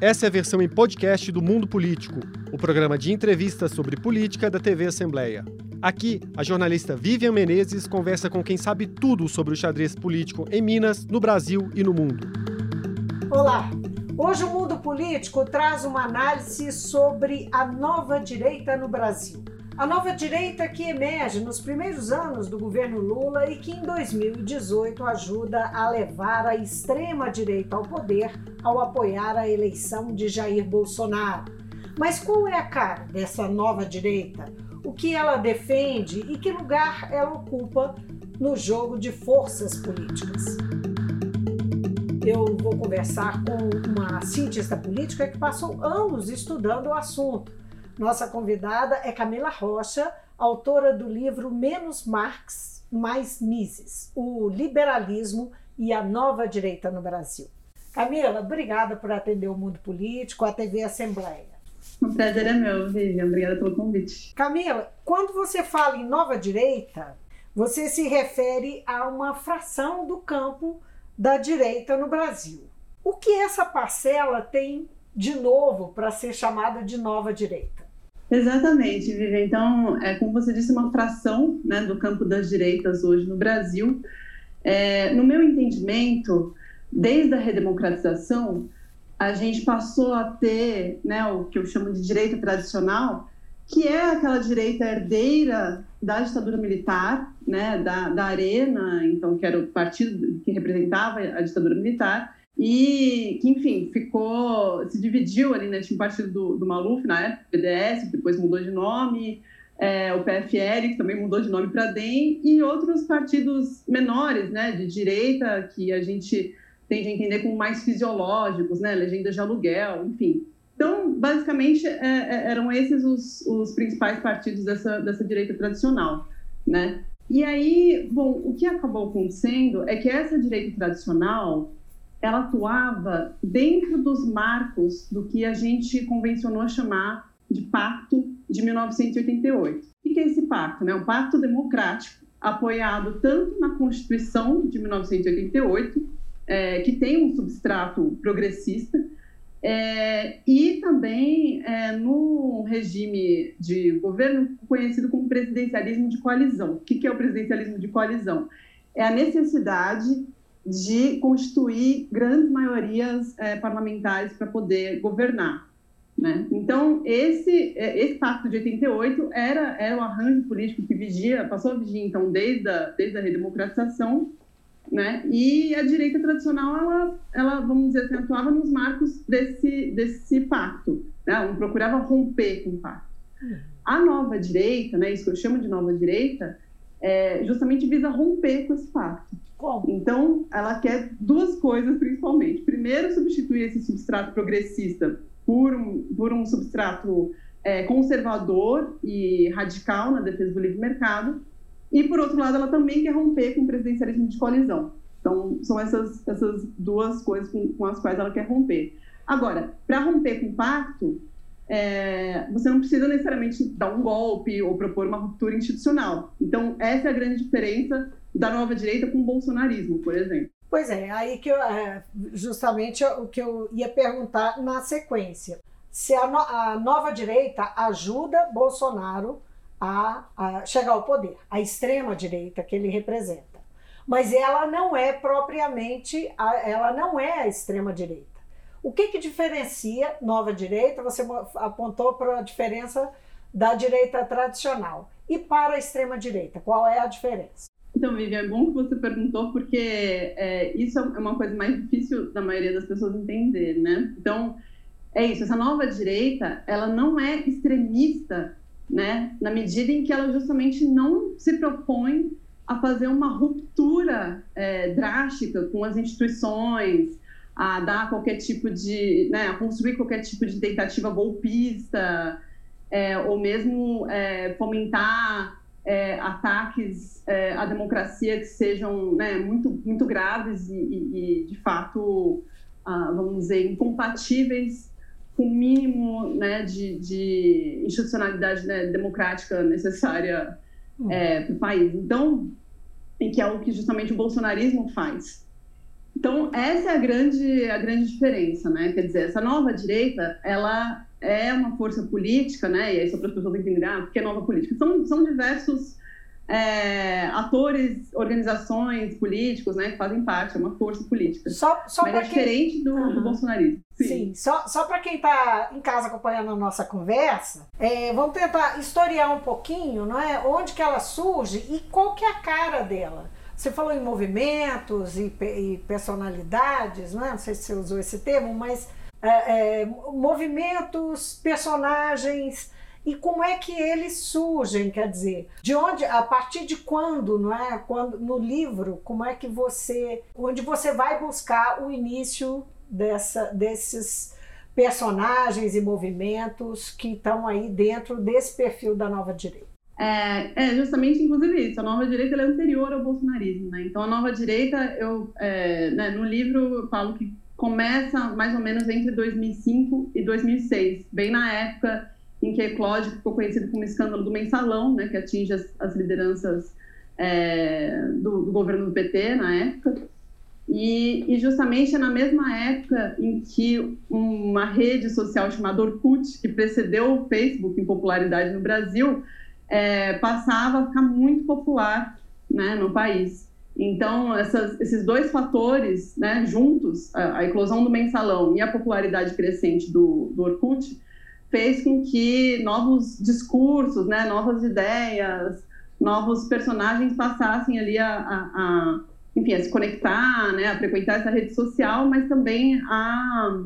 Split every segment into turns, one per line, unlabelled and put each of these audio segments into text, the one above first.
Essa é a versão em podcast do Mundo Político, o programa de entrevistas sobre política da TV Assembleia. Aqui, a jornalista Vivian Menezes conversa com quem sabe tudo sobre o xadrez político em Minas, no Brasil e no mundo.
Olá! Hoje o Mundo Político traz uma análise sobre a nova direita no Brasil. A nova direita que emerge nos primeiros anos do governo Lula e que em 2018 ajuda a levar a extrema-direita ao poder ao apoiar a eleição de Jair Bolsonaro. Mas qual é a cara dessa nova direita? O que ela defende e que lugar ela ocupa no jogo de forças políticas? Eu vou conversar com uma cientista política que passou anos estudando o assunto nossa convidada é Camila Rocha, autora do livro Menos Marx, Mais Mises: O Liberalismo e a Nova Direita no Brasil. Camila, obrigada por atender o mundo político, a TV Assembleia.
O prazer é meu, Vivian. Obrigada pelo convite.
Camila, quando você fala em nova direita, você se refere a uma fração do campo da direita no Brasil. O que essa parcela tem de novo para ser chamada de nova direita?
Exatamente, Vivi. Então, é, como você disse, uma fração né, do campo das direitas hoje no Brasil. É, no meu entendimento, desde a redemocratização, a gente passou a ter né, o que eu chamo de direita tradicional, que é aquela direita herdeira da ditadura militar, né, da, da Arena, então que era o partido que representava a ditadura militar, e que, enfim, ficou, se dividiu ali, né? Tinha um partido do, do Maluf na época, PDS, depois mudou de nome, é, o PFL, que também mudou de nome para DEM, e outros partidos menores, né, de direita, que a gente tende a entender como mais fisiológicos, né, legendas de aluguel, enfim. Então, basicamente, é, é, eram esses os, os principais partidos dessa, dessa direita tradicional, né? E aí, bom, o que acabou acontecendo é que essa direita tradicional, ela atuava dentro dos marcos do que a gente convencionou chamar de Pacto de 1988. O que é esse pacto? Né? Um pacto democrático apoiado tanto na Constituição de 1988, é, que tem um substrato progressista, é, e também é, no regime de governo conhecido como presidencialismo de coalizão. O que é o presidencialismo de coalizão? É a necessidade de constituir grandes maiorias é, parlamentares para poder governar. Né? Então, esse, é, esse pacto de 88 era, era o arranjo político que vigia, passou a vigiar, então, desde a, desde a redemocratização, né? e a direita tradicional, ela, ela, vamos dizer assim, atuava nos marcos desse, desse pacto, né? Procurava romper com o pacto. A nova direita, né, isso que eu chamo de nova direita, é, justamente visa romper com esse pacto.
Como?
Então, ela quer duas coisas principalmente. Primeiro, substituir esse substrato progressista por um, por um substrato é, conservador e radical na defesa do livre mercado. E, por outro lado, ela também quer romper com o presidencialismo de coalizão. Então, são essas, essas duas coisas com, com as quais ela quer romper. Agora, para romper com o pacto, é, você não precisa necessariamente dar um golpe ou propor uma ruptura institucional. Então, essa é a grande diferença da nova direita com o bolsonarismo, por exemplo.
Pois é, aí que eu, é, justamente o que eu ia perguntar na sequência. Se a, no, a nova direita ajuda Bolsonaro a, a chegar ao poder, a extrema direita que ele representa. Mas ela não é propriamente, a, ela não é a extrema direita. O que, que diferencia nova direita? Você apontou para a diferença da direita tradicional. E para a extrema direita, qual é a diferença?
Então, Vivian, é bom que você perguntou, porque é, isso é uma coisa mais difícil da maioria das pessoas entender, né? Então, é isso, essa nova direita, ela não é extremista, né? Na medida em que ela justamente não se propõe a fazer uma ruptura é, drástica com as instituições, a dar qualquer tipo de, né, a construir qualquer tipo de tentativa golpista, é, ou mesmo é, fomentar é, ataques é, à democracia que sejam né, muito, muito graves e, e, e de fato, ah, vamos dizer, incompatíveis com o mínimo né, de, de institucionalidade né, democrática necessária é, para o país. Então, em que é o que justamente o bolsonarismo faz Então, essa é a grande, a grande diferença, né? Quer dizer, essa nova direita, ela é uma força política, né? E aí, só para as pessoas entenderem, ah, porque é nova política? São, são diversos é, atores, organizações políticos, né, que fazem parte, é uma força política.
Só, só
Mas é diferente
quem...
do, uhum. do bolsonarismo.
Sim, Sim. só, só para quem está em casa acompanhando a nossa conversa, é, vamos tentar historiar um pouquinho, não é? Onde que ela surge e qual que é a cara dela. Você falou em movimentos e, e personalidades, não é? Não sei se você usou esse termo, mas é, é movimentos, personagens e como é que eles surgem, quer dizer, de onde, a partir de quando, não é? Quando no livro, como é que você, onde você vai buscar o início dessa, desses personagens e movimentos que estão aí dentro desse perfil da nova direita?
É, é, justamente, inclusive, isso. A nova direita é anterior ao bolsonarismo, né? Então, a nova direita, eu, é, né, no livro, eu falo que começa mais ou menos entre 2005 e 2006, bem na época em que eclode ficou conhecido como escândalo do mensalão, né, que atinge as, as lideranças é, do, do, governo do PT na época. E, e, justamente é na mesma época em que uma rede social chamada Orkut, que precedeu o Facebook em popularidade no Brasil, é, passava a ficar muito popular né, no país. Então, essas, esses dois fatores, né, juntos, a, a, eclosão do mensalão e a popularidade crescente do, do Orkut, fez com que novos discursos, né, novas ideias, novos personagens passassem ali a, a, a, enfim, a se conectar, né, a frequentar essa rede social, mas também a,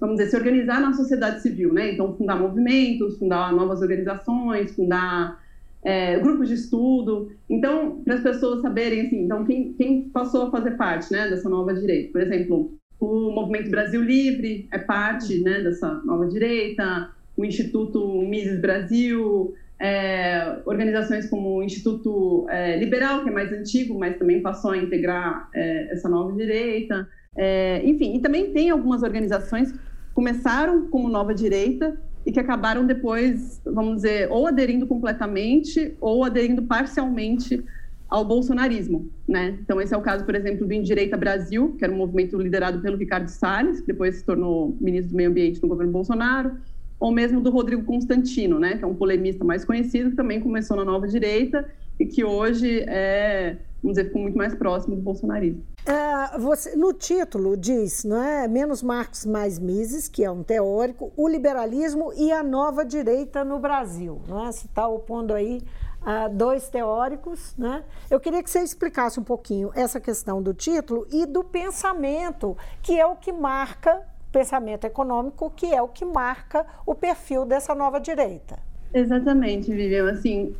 vamos dizer, se organizar na sociedade civil, né? Então, fundar movimentos, fundar novas organizações, fundar é, grupos de estudo. Então, para as pessoas saberem, assim, então, quem, quem passou a fazer parte, né, dessa nova direita? Por exemplo, o Movimento Brasil Livre é parte, né, dessa nova direita, o Instituto Mises Brasil, é, organizações como o Instituto é, Liberal, que é mais antigo, mas também passou a integrar é, essa nova direita. É, enfim, e também tem algumas organizações que começaram como nova direita e que acabaram depois, vamos dizer, ou aderindo completamente ou aderindo parcialmente ao bolsonarismo, né? Então esse é o caso, por exemplo, do Indireita Brasil, que era um movimento liderado pelo Ricardo Salles, que depois se tornou ministro do Meio Ambiente no governo Bolsonaro ou mesmo do Rodrigo Constantino, né, que é um polemista mais conhecido, que também começou na nova direita e que hoje é, vamos dizer, ficou muito mais próximo do bolsonarismo.
É, você, no título diz, não é, menos Marx, mais Mises, que é um teórico, o liberalismo e a nova direita no Brasil, não é? Você está opondo aí uh, dois teóricos, né? Eu queria que você explicasse um pouquinho essa questão do título e do pensamento, que é o que marca pensamento econômico, que é o que marca o perfil dessa nova direita.
Exatamente, Vivian. Assim,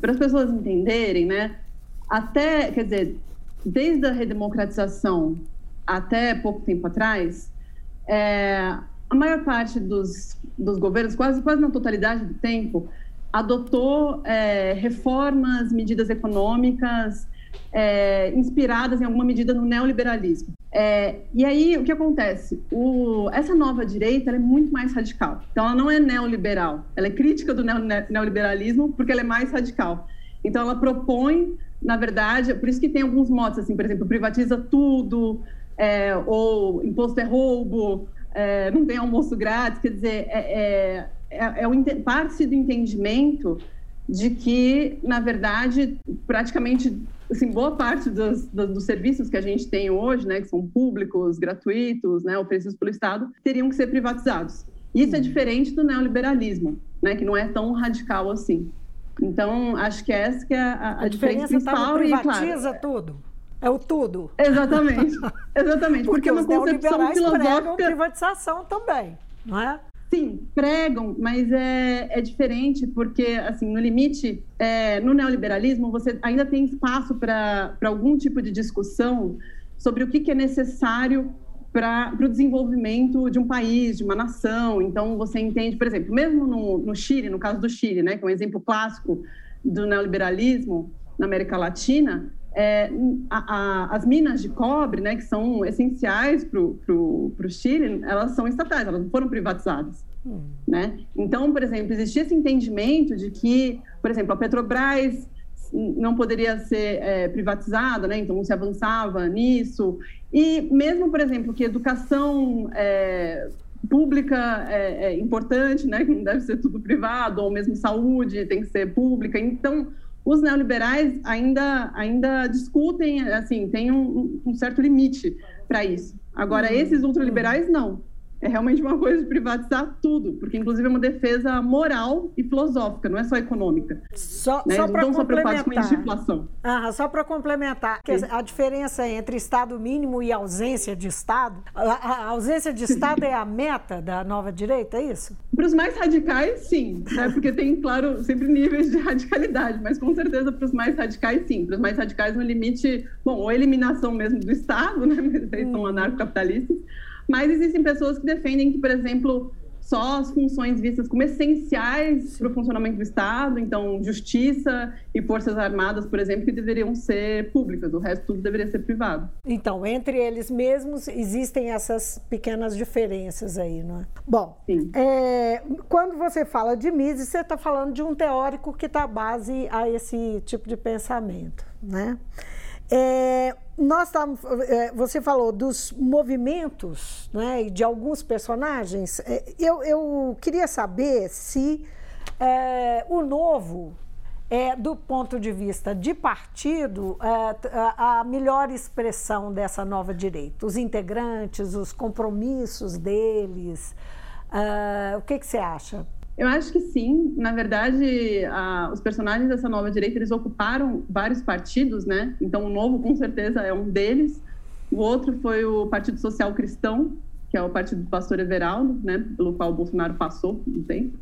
para as pessoas entenderem, né? Até, quer dizer, desde a redemocratização até pouco tempo atrás, é, a maior parte dos, dos governos, quase, quase na totalidade do tempo, adotou é, reformas, medidas econômicas é, inspiradas em alguma medida no neoliberalismo. É, e aí, o que acontece? O, essa nova direita é muito mais radical. Então, ela não é neoliberal, ela é crítica do neoliberalismo porque ela é mais radical. Então, ela propõe, na verdade, por isso que tem alguns modos, assim, por exemplo, privatiza tudo, é, ou imposto é roubo, é, não tem almoço grátis, quer dizer, é, é, é, é parte do entendimento de que, na verdade, praticamente assim, boa parte dos, dos, serviços que a gente tem hoje, né, que são públicos, gratuitos, né, oferecidos pelo Estado, teriam que ser privatizados. Isso é diferente do neoliberalismo, né, que não é tão radical assim. Então, acho que essa que é a, a, a diferença,
diferença
tá principal.
Tá privatiza e, claro, tudo. É o tudo.
Exatamente. Exatamente.
porque, porque é
uma concepção filosófica.
privatização também, não é?
Sim, pregam, mas é, é diferente porque, assim, no limite, é, no neoliberalismo, você ainda tem espaço para algum tipo de discussão sobre o que, que é necessário para o desenvolvimento de um país, de uma nação. Então, você entende, por exemplo, mesmo no, no Chile, no caso do Chile, né, que é um exemplo clássico do neoliberalismo na América Latina, é, a, a, as minas de cobre, né, que são essenciais para o Chile, elas são estatais, elas não foram privatizadas. Hum. Né? Então, por exemplo, existia esse entendimento de que, por exemplo, a Petrobras não poderia ser é, privatizada, né? Então se avançava nisso. E mesmo, por exemplo, que educação é, pública é, é, importante, né? Que não deve ser tudo privado, ou mesmo saúde tem que ser pública. Então os neoliberais ainda ainda discutem, assim, tem um, um certo limite para isso. Agora uhum. esses ultraliberais não é realmente uma coisa de privatizar tudo, porque inclusive é uma defesa moral e filosófica, não é só econômica.
Só, né? só para complementar.
Com a inflação.
Ah, só para complementar, a diferença entre Estado mínimo e ausência de Estado, a, a ausência de Estado é a meta da nova direita, é isso?
Para os mais radicais, sim, né? porque tem, claro, sempre níveis de radicalidade, mas com certeza para os mais radicais, sim. Para os mais radicais, no limite, bom, ou eliminação mesmo do Estado, né? Eles são hum. anarcocapitalistas, mas existem pessoas que defendem que, por exemplo, só as funções vistas como essenciais para o funcionamento do Estado, então justiça e forças armadas, por exemplo, que deveriam ser públicas, o resto tudo deveria ser privado.
Então, entre eles mesmos existem essas pequenas diferenças aí, não é? Bom, é, quando você fala de Mises, você está falando de um teórico que está base a esse tipo de pensamento, né? É, nós estávamos, é, você falou dos movimentos né, e de alguns personagens. É, eu, eu queria saber se é, o novo é, do ponto de vista de partido, é, a melhor expressão dessa nova direita? Os integrantes, os compromissos deles? É, o que, que você acha?
Eu acho que sim. Na verdade, a, os personagens dessa nova direita eles ocuparam vários partidos, né? Então, o novo, com certeza, é um deles. O outro foi o Partido Social Cristão, que é o partido do pastor Everaldo, né? Pelo qual o Bolsonaro passou um tempo.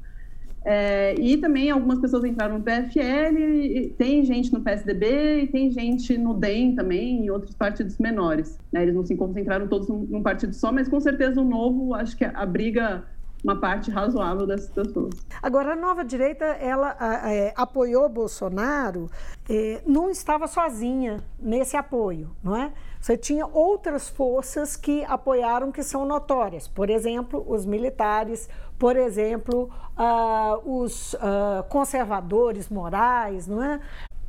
É, e também algumas pessoas entraram no PFL, tem gente no PSDB e tem gente no DEM também, e outros partidos menores. Né? Eles não se concentraram todos num, num partido só, mas com certeza o novo, acho que a briga uma parte razoável dessas pessoas.
Agora, a nova direita, ela é, apoiou Bolsonaro, é, não estava sozinha nesse apoio, não é? Você tinha outras forças que apoiaram que são notórias, por exemplo, os militares, por exemplo, uh, os uh, conservadores morais, não é?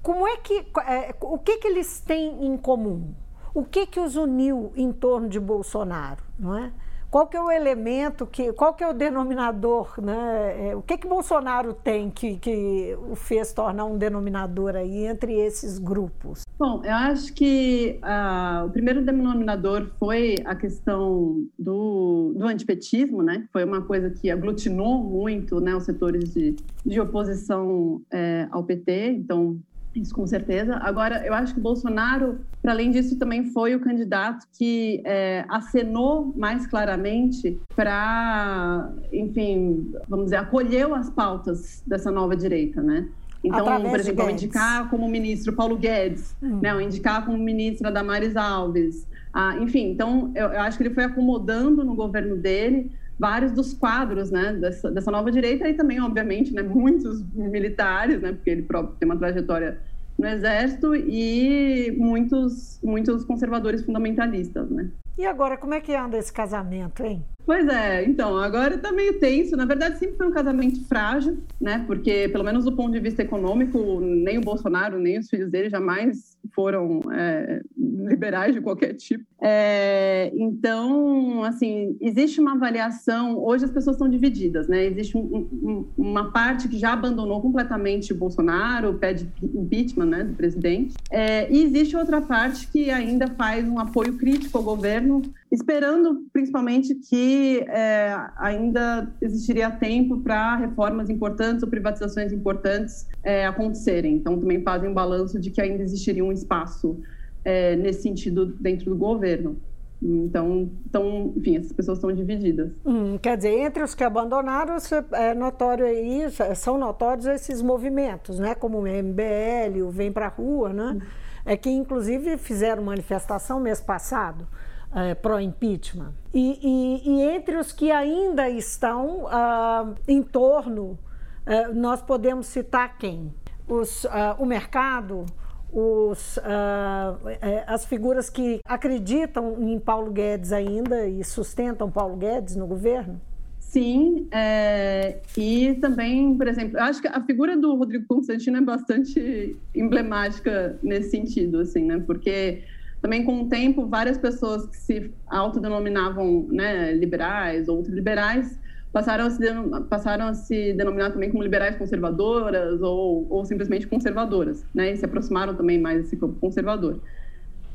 Como é que, é, o que que eles têm em comum? O que que os uniu em torno de Bolsonaro, não é? Qual que é o elemento, que, qual que é o denominador, né? É, o que que Bolsonaro tem que, que o fez tornar um denominador aí entre esses grupos?
Bom, eu acho que uh, o primeiro denominador foi a questão do, do antipetismo, né? Foi uma coisa que aglutinou muito né, os setores de, de oposição é, ao PT, então isso com certeza. Agora, eu acho que Bolsonaro, para além disso, também foi o candidato que é, acenou mais claramente para, enfim, vamos dizer, acolheu as pautas dessa nova direita, né? Então, Através por exemplo, indicar como ministro Paulo Guedes, hum. né? indicar como ministra Damares Alves. Ah, enfim, então eu, eu acho que ele foi acomodando no governo dele vários dos quadros né, dessa, dessa nova direita e também, obviamente, né, muitos militares, né, porque ele próprio tem uma trajetória no exército e muitos, muitos conservadores fundamentalistas, né.
E agora, como é que anda esse casamento, hein?
Pois é, então, agora está meio tenso. Na verdade, sempre foi um casamento frágil, né? Porque, pelo menos do ponto de vista econômico, nem o Bolsonaro, nem os filhos dele jamais foram é, liberais de qualquer tipo. É, então, assim, existe uma avaliação. Hoje as pessoas estão divididas, né? Existe um, um, uma parte que já abandonou completamente o Bolsonaro, pede impeachment né, do presidente, é, e existe outra parte que ainda faz um apoio crítico ao governo, esperando principalmente que é, ainda existiria tempo para reformas importantes ou privatizações importantes é, acontecerem. Então, também fazem um balanço de que ainda existiria um espaço é, nesse sentido dentro do governo. Então, então, enfim, essas pessoas estão divididas.
Hum, quer dizer, entre os que abandonaram, é notório aí, são notórios esses movimentos, né? Como o MBL, o Vem Pra Rua, né? Hum. É que, inclusive, fizeram manifestação mês passado é, pró-impeachment. E, e, e, entre os que ainda estão ah, em torno, é, nós podemos citar quem? Os, ah, o mercado, os, ah, é, as figuras que acreditam em Paulo Guedes ainda e sustentam Paulo Guedes no governo?
Sim, é, e também, por exemplo, eu acho que a figura do Rodrigo Constantino é bastante emblemática nesse sentido, assim, né? Porque também com o tempo várias pessoas que se autodenominavam né, liberais ou ultraliberais passaram a, se passaram a se denominar também como liberais conservadoras ou, ou simplesmente conservadoras, né? E se aproximaram também mais desse campo conservador.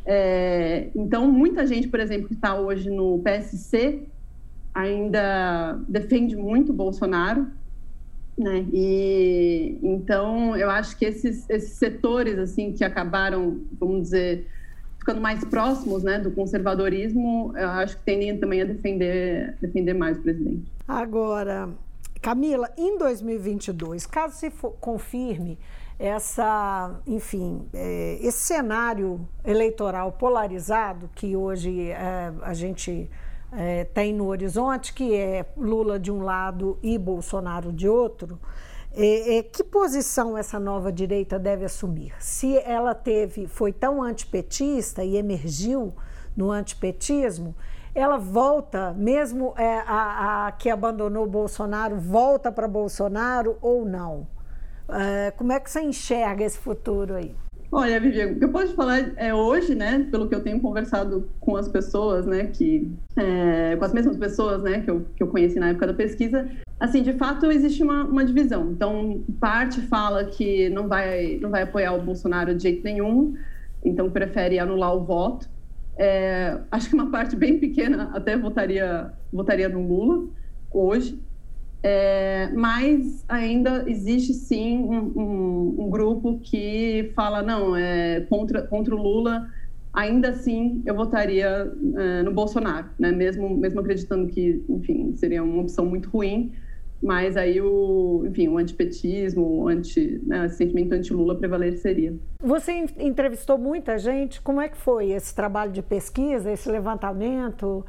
É, então, muita gente, por exemplo, que está hoje no PSC ainda defende muito Bolsonaro, né? E então eu acho que esses, esses setores assim que acabaram, vamos dizer, ficando mais próximos, né, do conservadorismo, eu acho que tendem também a defender defender mais o presidente.
Agora, Camila, em 2022, caso se for, confirme essa, enfim, é, esse cenário eleitoral polarizado que hoje é, a gente é, tem no horizonte, que é Lula de um lado e Bolsonaro de outro, é, é, que posição essa nova direita deve assumir? Se ela teve, foi tão antipetista e emergiu no antipetismo, ela volta, mesmo é, a, a, que abandonou Bolsonaro, volta para Bolsonaro ou não? É, como é que você enxerga esse futuro aí?
Olha, Vivian, o que eu posso falar é hoje, né, pelo que eu tenho conversado com as pessoas, né, que é, com as mesmas pessoas, né, que eu, que eu conheci na época da pesquisa, assim, de fato existe uma, uma divisão. Então, parte fala que não vai não vai apoiar o Bolsonaro de jeito nenhum, então prefere anular o voto. É, acho que uma parte bem pequena até votaria votaria no Lula hoje. É, mas ainda existe sim um, um, um, grupo que fala não é contra contra o Lula ainda assim eu votaria é, no Bolsonaro né mesmo mesmo acreditando que enfim seria uma opção muito ruim mas aí o, enfim, o antipetismo, o anti, né, sentimento anti-Lula prevaleceria.
Você entrevistou muita gente, como é que foi esse trabalho de pesquisa, esse levantamento,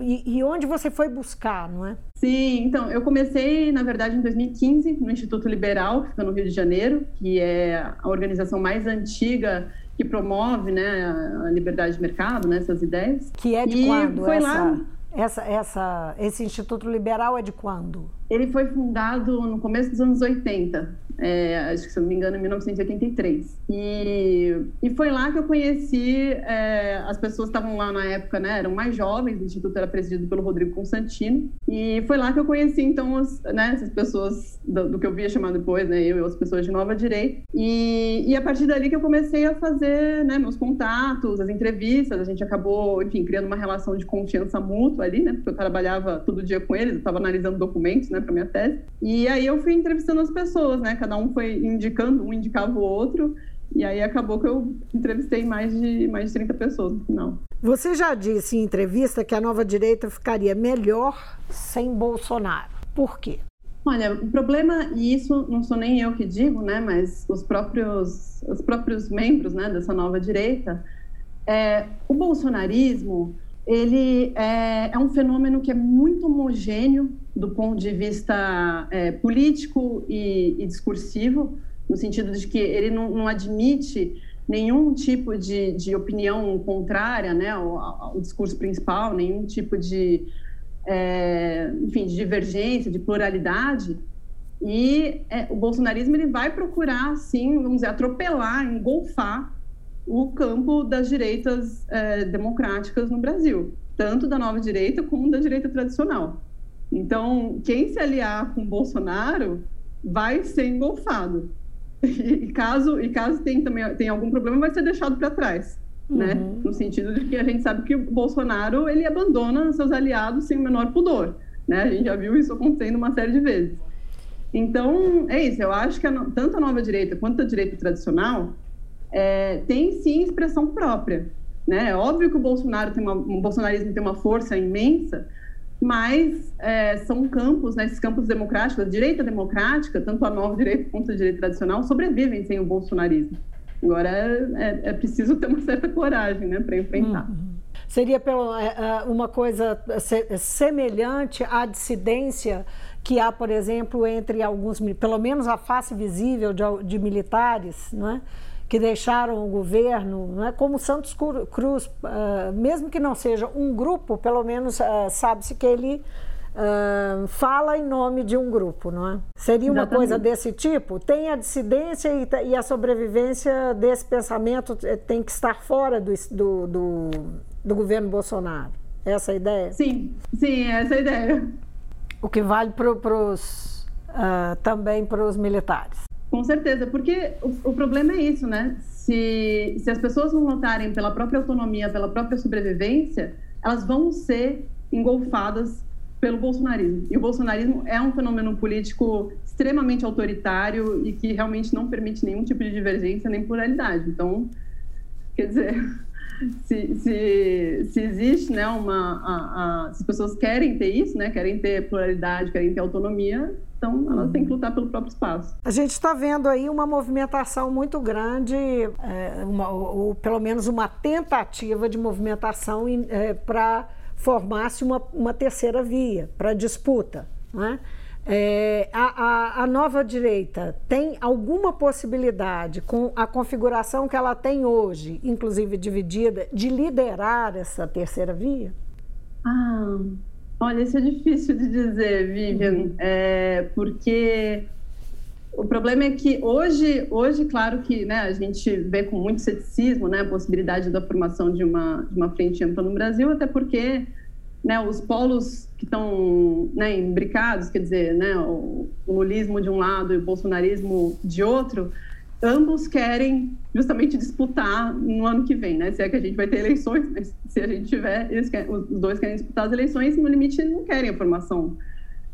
e, e onde você foi buscar, não é?
Sim, então, eu comecei, na verdade, em 2015, no Instituto Liberal, que fica no Rio de Janeiro, que é a organização mais antiga que promove né, a liberdade de mercado, né, essas ideias.
Que é de e quando foi essa... lá essa, essa, esse Instituto Liberal é de quando?
Ele foi fundado no começo dos anos 80, é, acho que se não me engano, em 1983. E, e foi lá que eu conheci é, as pessoas estavam lá na época, né, eram mais jovens, o Instituto era presidido pelo Rodrigo Constantino. E foi lá que eu conheci, então, as, né, essas pessoas do, do, que eu via chamar depois, né, eu e as pessoas de nova direita. E, e a partir dali que eu comecei a fazer né, meus contatos, as entrevistas, a gente acabou, enfim, criando uma relação de confiança mútua ali, né? Porque eu trabalhava todo dia com eles, eu estava analisando documentos, né, para minha tese. E aí eu fui entrevistando as pessoas, né? Cada um foi indicando, um indicava o outro. E aí acabou que eu entrevistei mais de mais de 30 pessoas no final.
Você já disse em entrevista que a nova direita ficaria melhor sem Bolsonaro. Por quê?
Olha, o problema, e isso não sou nem eu que digo, né, mas os próprios, os próprios membros né, dessa nova direita, é, o bolsonarismo ele é, é, um fenômeno que é muito homogêneo do ponto de vista é, político e, e, discursivo, no sentido de que ele não, não admite nenhum tipo de, de, opinião contrária né, ao, ao, discurso principal, nenhum tipo de, é, enfim, de divergência, de pluralidade. E é, o bolsonarismo ele vai procurar, sim, vamos dizer, atropelar, engolfar o campo das direitas é, democráticas no Brasil, tanto da nova direita como da direita tradicional. Então, quem se aliar com Bolsonaro vai ser engolfado. E caso, e caso tenha, também, tenha algum problema, vai ser deixado para trás. Né? Uhum. Né? No sentido de que a gente sabe que o Bolsonaro ele abandona seus aliados sem o menor pudor. Né? A gente já viu isso acontecendo uma série de vezes. Então, é isso. Eu acho que a, tanto a nova direita quanto a direita tradicional é, tem sim expressão própria. Né? É óbvio que o Bolsonaro tem uma, o bolsonarismo tem uma força imensa, mas é, são campos, né, esses campos democráticos, a direita democrática, tanto a nova direita quanto a direita tradicional, sobrevivem sem o bolsonarismo. Agora é, é preciso ter uma certa coragem né, para enfrentar. Uhum.
Seria é, é, uma coisa semelhante à dissidência que há, por exemplo, entre alguns, pelo menos a face visível de, de militares, não é? Que deixaram o governo, não é como Santos Cruz, uh, mesmo que não seja um grupo, pelo menos uh, sabe-se que ele uh, fala em nome de um grupo, não é? Seria uma Exatamente. coisa desse tipo? Tem a dissidência e, e, a sobrevivência desse pensamento eh, tem que estar fora do, do, do, do governo Bolsonaro. Essa é a ideia?
Sim, sim, essa é a ideia.
O que vale pro, pros, também para os militares.
Com certeza, porque o, o, problema é isso, né? Se, se as pessoas não lutarem pela própria autonomia, pela própria sobrevivência, elas vão ser engolfadas pelo bolsonarismo. E o bolsonarismo é um fenômeno político extremamente autoritário e que realmente não permite nenhum tipo de divergência nem pluralidade. Então, quer dizer, se, se, se existe né, uma. A, a, se as pessoas querem ter isso, né, querem ter pluralidade, querem ter autonomia, então elas têm que lutar pelo próprio espaço.
A gente está vendo aí uma movimentação muito grande, é, uma, ou, pelo menos uma tentativa de movimentação é, para formasse uma, uma terceira via para disputa. Né? É, a, a, a, nova direita tem alguma possibilidade, com a configuração que ela tem hoje, inclusive dividida, de liderar essa terceira via?
Ah, olha, isso é difícil de dizer, Vivian, uhum. é, porque o problema é que hoje, hoje claro que né, a gente vê com muito ceticismo né, a possibilidade da formação de uma, de uma frente ampla no Brasil, até porque né, os polos que estão né, imbricados, quer dizer, né, o, o lulismo de um lado e o bolsonarismo de outro, ambos querem justamente disputar no ano que vem, né? Se é que a gente vai ter eleições, mas se a gente tiver, querem, os dois querem disputar as eleições, no limite não querem a formação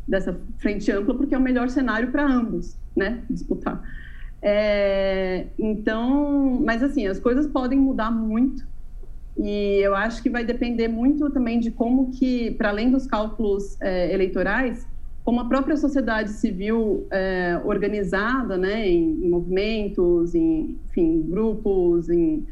dessa frente ampla, porque é o melhor cenário para ambos, né? Disputar. É, então, mas assim, as coisas podem mudar muito e eu acho que vai depender muito também de como que, para além dos cálculos é, eleitorais, como a própria sociedade civil é, organizada, né, em, em, movimentos, em enfim, grupos, em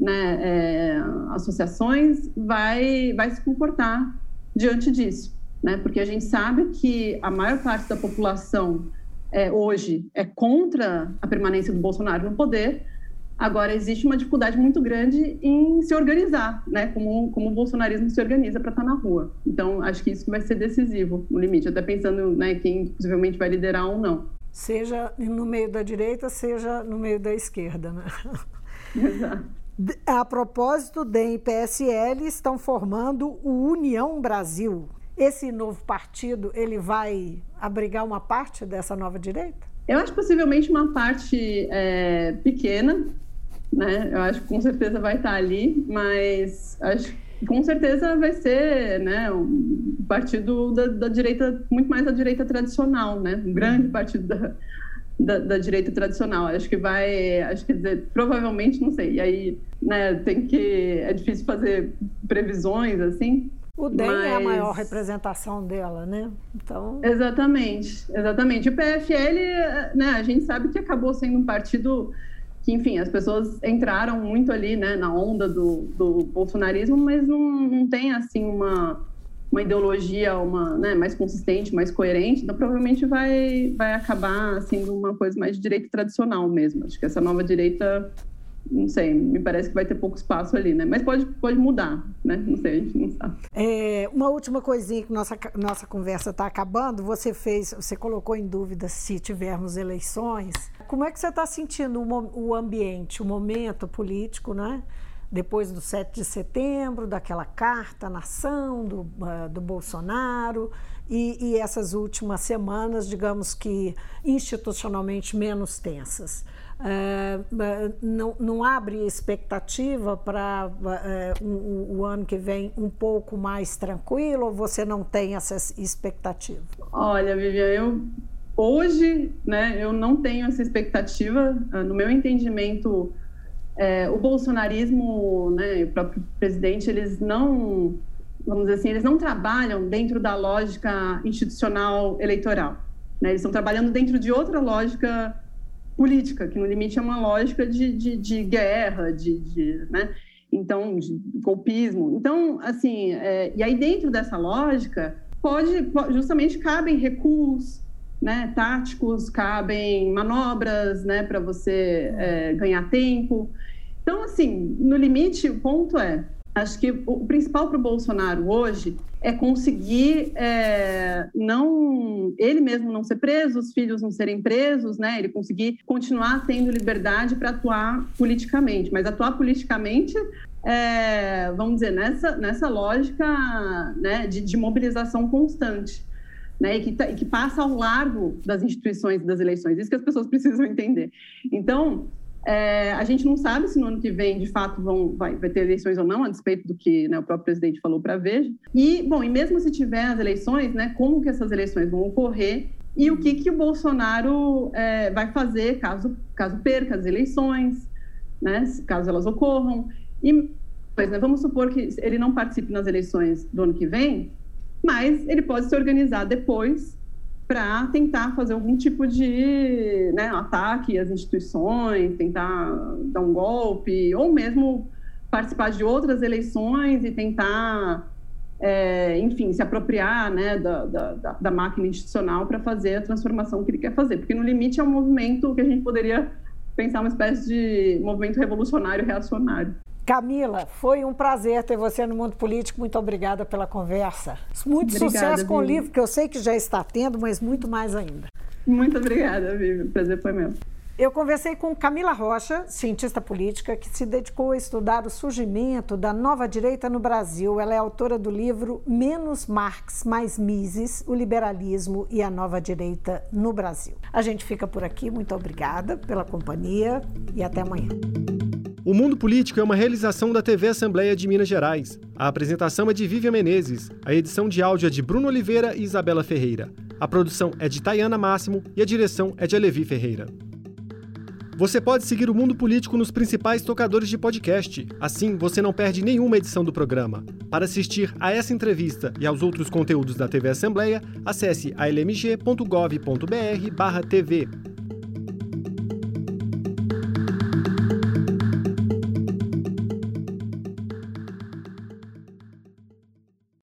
né, é, associações, vai, vai se comportar diante disso, né? Porque a gente sabe que a maior parte da população é, hoje é contra a permanência do Bolsonaro no poder, Agora, existe uma dificuldade muito grande em se organizar, né? Como, como o bolsonarismo se organiza para estar tá na rua. Então, acho que isso vai ser decisivo no limite, até pensando né, quem possivelmente vai liderar ou não.
Seja no meio da direita, seja no meio da esquerda, né?
Exato.
A propósito, DEM e PSL estão formando o União Brasil. Esse novo partido, ele vai abrigar uma parte dessa nova direita?
Eu acho possivelmente uma parte é, pequena, né? Eu acho que com certeza vai estar ali, mas acho que com certeza vai ser, né, um partido da, da direita, muito mais da direita tradicional, né? Um grande partido da, da, da, direita tradicional. Acho que vai, acho que dizer, provavelmente, não sei. E aí, né, tem que é difícil fazer previsões assim.
O DEM mas... é a maior representação dela, né?
Então... Exatamente, exatamente. O PFL, né, a gente sabe que acabou sendo um partido que, enfim, as pessoas entraram muito ali, né, na onda do, do bolsonarismo, mas não, não tem, assim, uma, uma ideologia uma, né, mais consistente, mais coerente, então provavelmente vai, vai acabar sendo uma coisa mais de direita tradicional mesmo. Acho que essa nova direita não sei, me parece que vai ter pouco espaço ali, né? Mas pode, pode mudar, né? Não sei, a gente não sabe.
É, uma última coisinha que nossa, nossa conversa está acabando, você fez, você colocou em dúvida se tivermos eleições. Como é que você está sentindo o, o ambiente, o momento político, né? Depois do 7 de setembro, daquela carta nação do, uh, do Bolsonaro e, e essas últimas semanas, digamos que institucionalmente menos tensas. É, não, não, abre expectativa para é, o, o, ano que vem um pouco mais tranquilo ou você não tem essa expectativa?
Olha, Vivian, eu hoje né, eu não tenho essa expectativa. Ah, no meu entendimento, é, o bolsonarismo né, o próprio presidente, eles não, vamos dizer assim, eles não trabalham dentro da lógica institucional eleitoral. Né? Eles estão trabalhando dentro de outra lógica política, que no limite é uma lógica de, de, de guerra, de, de, né? então, de golpismo. Então, assim, é, e aí dentro dessa lógica, pode, justamente cabem recuos, né, táticos, cabem manobras, né, para você é, ganhar tempo. Então, assim, no limite, o ponto é, Acho que o principal para o Bolsonaro hoje é conseguir é, não ele mesmo não ser preso, os filhos não serem presos, né? Ele conseguir continuar tendo liberdade para atuar politicamente, mas atuar politicamente é, vamos dizer, nessa, nessa lógica né, de, de mobilização constante. Né, e, que, tá, e que passa ao largo das instituições das eleições. Isso que as pessoas precisam entender. Então, é, a gente não sabe se no ano que vem, de fato, vão, vai, vai ter eleições ou não, a despeito do que né, o próprio presidente falou para a Veja. E, bom, e mesmo se tiver as eleições, né, como que essas eleições vão ocorrer e o que, que o Bolsonaro é, vai fazer caso, caso perca as eleições, né, caso elas ocorram. E, pois, né, vamos supor que ele não participe nas eleições do ano que vem, mas ele pode se organizar depois para tentar fazer algum tipo de né, ataque às instituições, tentar dar um golpe, ou mesmo participar de outras eleições e tentar, é, enfim, se apropriar né, da, da, da máquina institucional para fazer a transformação que ele quer fazer. Porque, no limite, é um movimento que a gente poderia pensar uma espécie de movimento revolucionário reacionário.
Camila, foi um prazer ter você no Mundo Político. Muito obrigada pela conversa. Muito obrigada, sucesso com Vivi. o livro, que eu sei que já está tendo, mas muito mais ainda.
Muito obrigada, Vivi. O prazer foi meu.
Eu conversei com Camila Rocha, cientista política, que se dedicou a estudar o surgimento da nova direita no Brasil. Ela é autora do livro Menos Marx, Mais Mises: O Liberalismo e a Nova Direita no Brasil. A gente fica por aqui. Muito obrigada pela companhia e até amanhã.
O Mundo Político é uma realização da TV Assembleia de Minas Gerais. A apresentação é de Vivian Menezes, a edição de áudio é de Bruno Oliveira e Isabela Ferreira. A produção é de Tayana Máximo e a direção é de Alevi Ferreira. Você pode seguir o Mundo Político nos principais tocadores de podcast. Assim, você não perde nenhuma edição do programa. Para assistir a essa entrevista e aos outros conteúdos da TV Assembleia, acesse almg.gov.br/tv.